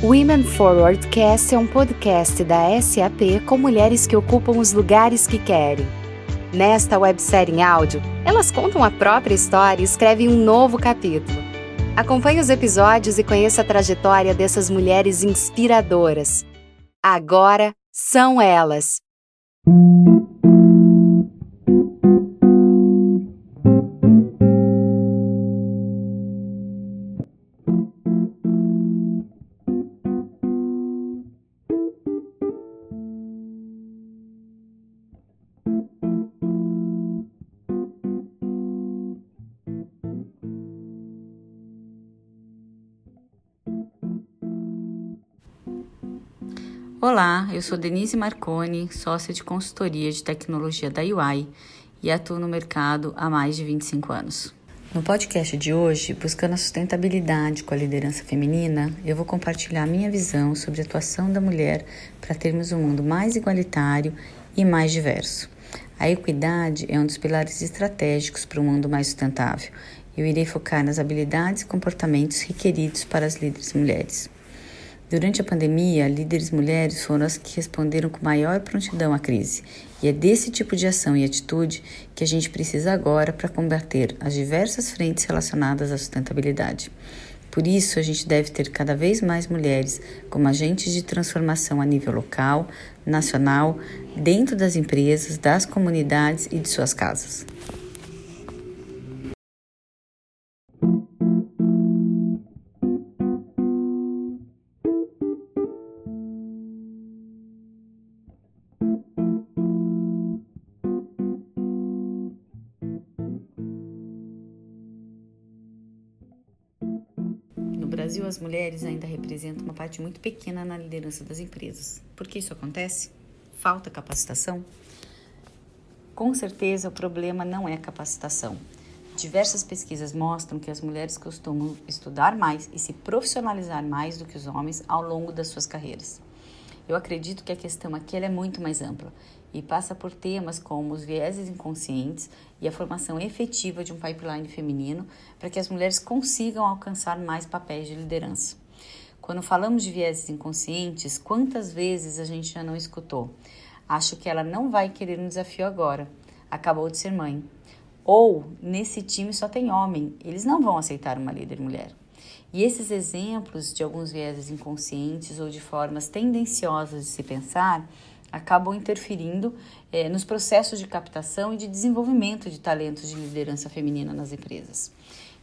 Women Forward Cast é um podcast da SAP com mulheres que ocupam os lugares que querem. Nesta websérie em áudio, elas contam a própria história e escrevem um novo capítulo. Acompanhe os episódios e conheça a trajetória dessas mulheres inspiradoras. Agora são elas. Olá, eu sou Denise Marconi, sócia de consultoria de tecnologia da UI e atuo no mercado há mais de 25 anos. No podcast de hoje, buscando a sustentabilidade com a liderança feminina, eu vou compartilhar minha visão sobre a atuação da mulher para termos um mundo mais igualitário e mais diverso. A equidade é um dos pilares estratégicos para um mundo mais sustentável. Eu irei focar nas habilidades e comportamentos requeridos para as líderes mulheres. Durante a pandemia, líderes mulheres foram as que responderam com maior prontidão à crise, e é desse tipo de ação e atitude que a gente precisa agora para combater as diversas frentes relacionadas à sustentabilidade. Por isso, a gente deve ter cada vez mais mulheres como agentes de transformação a nível local, nacional, dentro das empresas, das comunidades e de suas casas. Brasil, as mulheres ainda representam uma parte muito pequena na liderança das empresas. Por que isso acontece? Falta capacitação? Com certeza, o problema não é a capacitação. Diversas pesquisas mostram que as mulheres costumam estudar mais e se profissionalizar mais do que os homens ao longo das suas carreiras. Eu acredito que a questão aqui é muito mais ampla e passa por temas como os vieses inconscientes e a formação efetiva de um pipeline feminino para que as mulheres consigam alcançar mais papéis de liderança. Quando falamos de vieses inconscientes, quantas vezes a gente já não escutou? Acho que ela não vai querer um desafio agora. Acabou de ser mãe. Ou nesse time só tem homem, eles não vão aceitar uma líder mulher. E esses exemplos de alguns vieses inconscientes ou de formas tendenciosas de se pensar acabam interferindo eh, nos processos de captação e de desenvolvimento de talentos de liderança feminina nas empresas.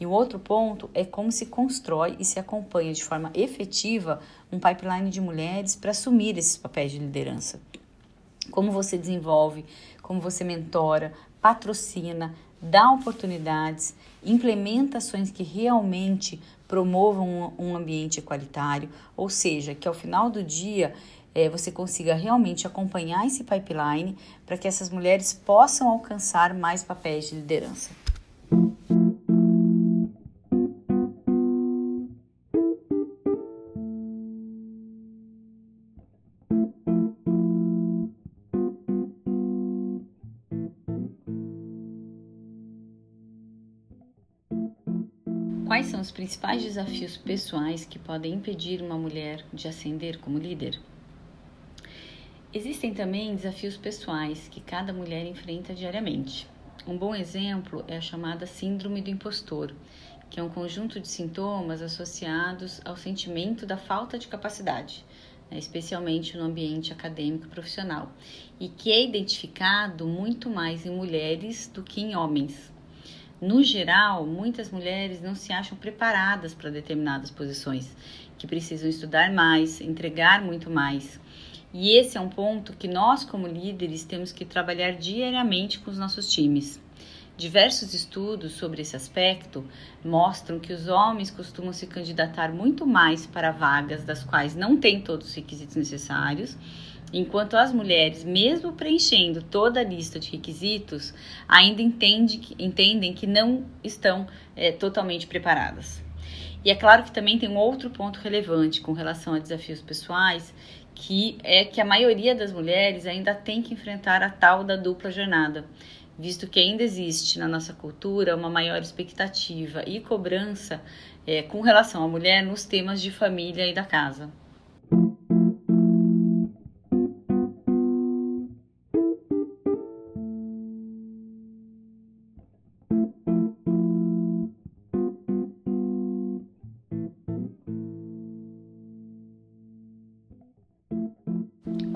E o outro ponto é como se constrói e se acompanha de forma efetiva um pipeline de mulheres para assumir esses papéis de liderança. Como você desenvolve, como você mentora, patrocina, dá oportunidades, implementa ações que realmente promovam um ambiente equalitário, ou seja, que ao final do dia é, você consiga realmente acompanhar esse pipeline para que essas mulheres possam alcançar mais papéis de liderança. Quais são os principais desafios pessoais que podem impedir uma mulher de ascender como líder? Existem também desafios pessoais que cada mulher enfrenta diariamente. Um bom exemplo é a chamada Síndrome do Impostor, que é um conjunto de sintomas associados ao sentimento da falta de capacidade, né, especialmente no ambiente acadêmico e profissional, e que é identificado muito mais em mulheres do que em homens. No geral, muitas mulheres não se acham preparadas para determinadas posições, que precisam estudar mais, entregar muito mais e esse é um ponto que nós, como líderes, temos que trabalhar diariamente com os nossos times. Diversos estudos sobre esse aspecto mostram que os homens costumam se candidatar muito mais para vagas das quais não têm todos os requisitos necessários, enquanto as mulheres, mesmo preenchendo toda a lista de requisitos, ainda entende, entendem que não estão é, totalmente preparadas. E é claro que também tem um outro ponto relevante com relação a desafios pessoais, que é que a maioria das mulheres ainda tem que enfrentar a tal da dupla jornada, visto que ainda existe na nossa cultura uma maior expectativa e cobrança é, com relação à mulher nos temas de família e da casa.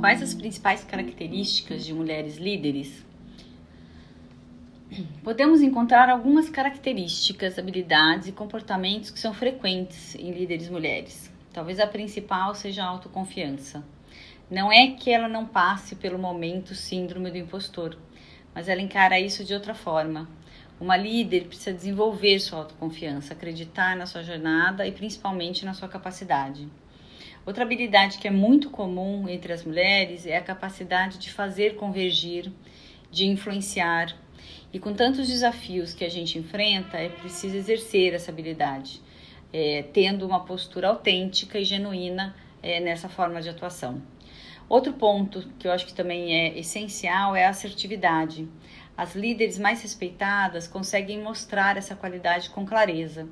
Quais as principais características de mulheres líderes? Podemos encontrar algumas características, habilidades e comportamentos que são frequentes em líderes mulheres. Talvez a principal seja a autoconfiança. Não é que ela não passe pelo momento síndrome do impostor, mas ela encara isso de outra forma. Uma líder precisa desenvolver sua autoconfiança, acreditar na sua jornada e principalmente na sua capacidade. Outra habilidade que é muito comum entre as mulheres é a capacidade de fazer convergir, de influenciar. E com tantos desafios que a gente enfrenta, é preciso exercer essa habilidade, é, tendo uma postura autêntica e genuína é, nessa forma de atuação. Outro ponto que eu acho que também é essencial é a assertividade. As líderes mais respeitadas conseguem mostrar essa qualidade com clareza.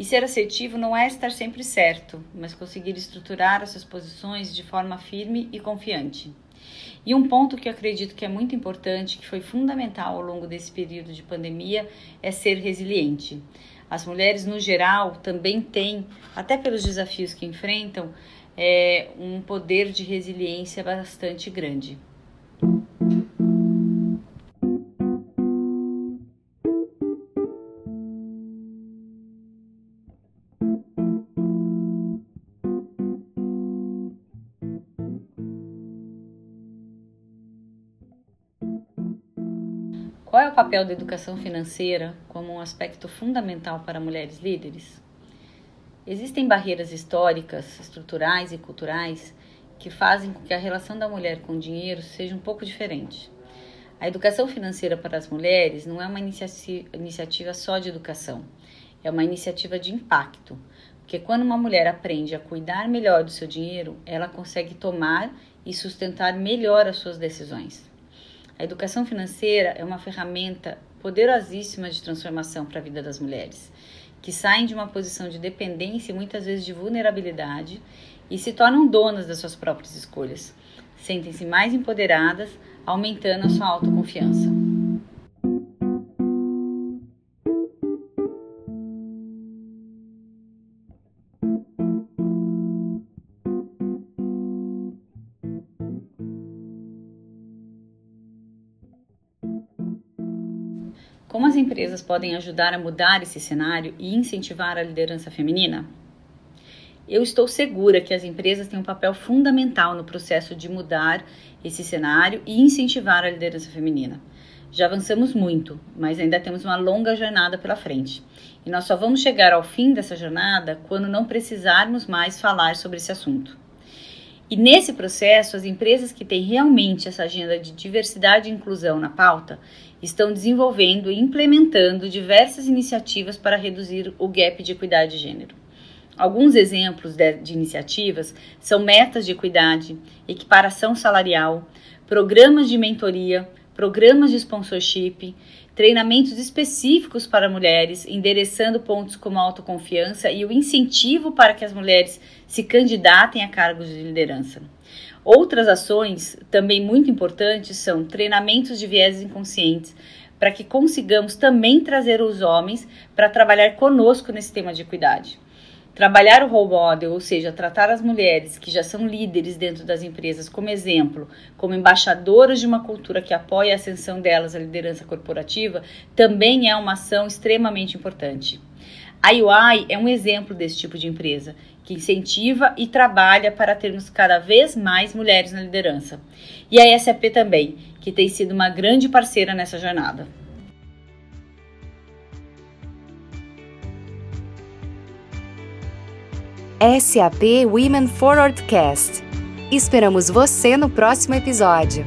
E ser assertivo não é estar sempre certo, mas conseguir estruturar as suas posições de forma firme e confiante. E um ponto que eu acredito que é muito importante, que foi fundamental ao longo desse período de pandemia, é ser resiliente. As mulheres, no geral, também têm, até pelos desafios que enfrentam, é, um poder de resiliência bastante grande. Qual é o papel da educação financeira como um aspecto fundamental para mulheres líderes? Existem barreiras históricas, estruturais e culturais que fazem com que a relação da mulher com o dinheiro seja um pouco diferente. A educação financeira para as mulheres não é uma iniciativa só de educação, é uma iniciativa de impacto, porque quando uma mulher aprende a cuidar melhor do seu dinheiro, ela consegue tomar e sustentar melhor as suas decisões. A educação financeira é uma ferramenta poderosíssima de transformação para a vida das mulheres que saem de uma posição de dependência e muitas vezes de vulnerabilidade e se tornam donas das suas próprias escolhas. Sentem-se mais empoderadas, aumentando a sua autoconfiança. Como as empresas podem ajudar a mudar esse cenário e incentivar a liderança feminina? Eu estou segura que as empresas têm um papel fundamental no processo de mudar esse cenário e incentivar a liderança feminina. Já avançamos muito, mas ainda temos uma longa jornada pela frente. E nós só vamos chegar ao fim dessa jornada quando não precisarmos mais falar sobre esse assunto. E nesse processo, as empresas que têm realmente essa agenda de diversidade e inclusão na pauta estão desenvolvendo e implementando diversas iniciativas para reduzir o gap de equidade de gênero. Alguns exemplos de, de iniciativas são metas de equidade, equiparação salarial, programas de mentoria, programas de sponsorship, treinamentos específicos para mulheres, endereçando pontos como a autoconfiança e o incentivo para que as mulheres se candidatem a cargos de liderança. Outras ações também muito importantes são treinamentos de vieses inconscientes, para que consigamos também trazer os homens para trabalhar conosco nesse tema de equidade. Trabalhar o role model, ou seja, tratar as mulheres que já são líderes dentro das empresas como exemplo, como embaixadoras de uma cultura que apoia a ascensão delas à liderança corporativa, também é uma ação extremamente importante. A UI é um exemplo desse tipo de empresa, que incentiva e trabalha para termos cada vez mais mulheres na liderança. E a SAP também, que tem sido uma grande parceira nessa jornada. SAP Women Forwardcast. Esperamos você no próximo episódio.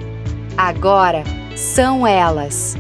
Agora são elas.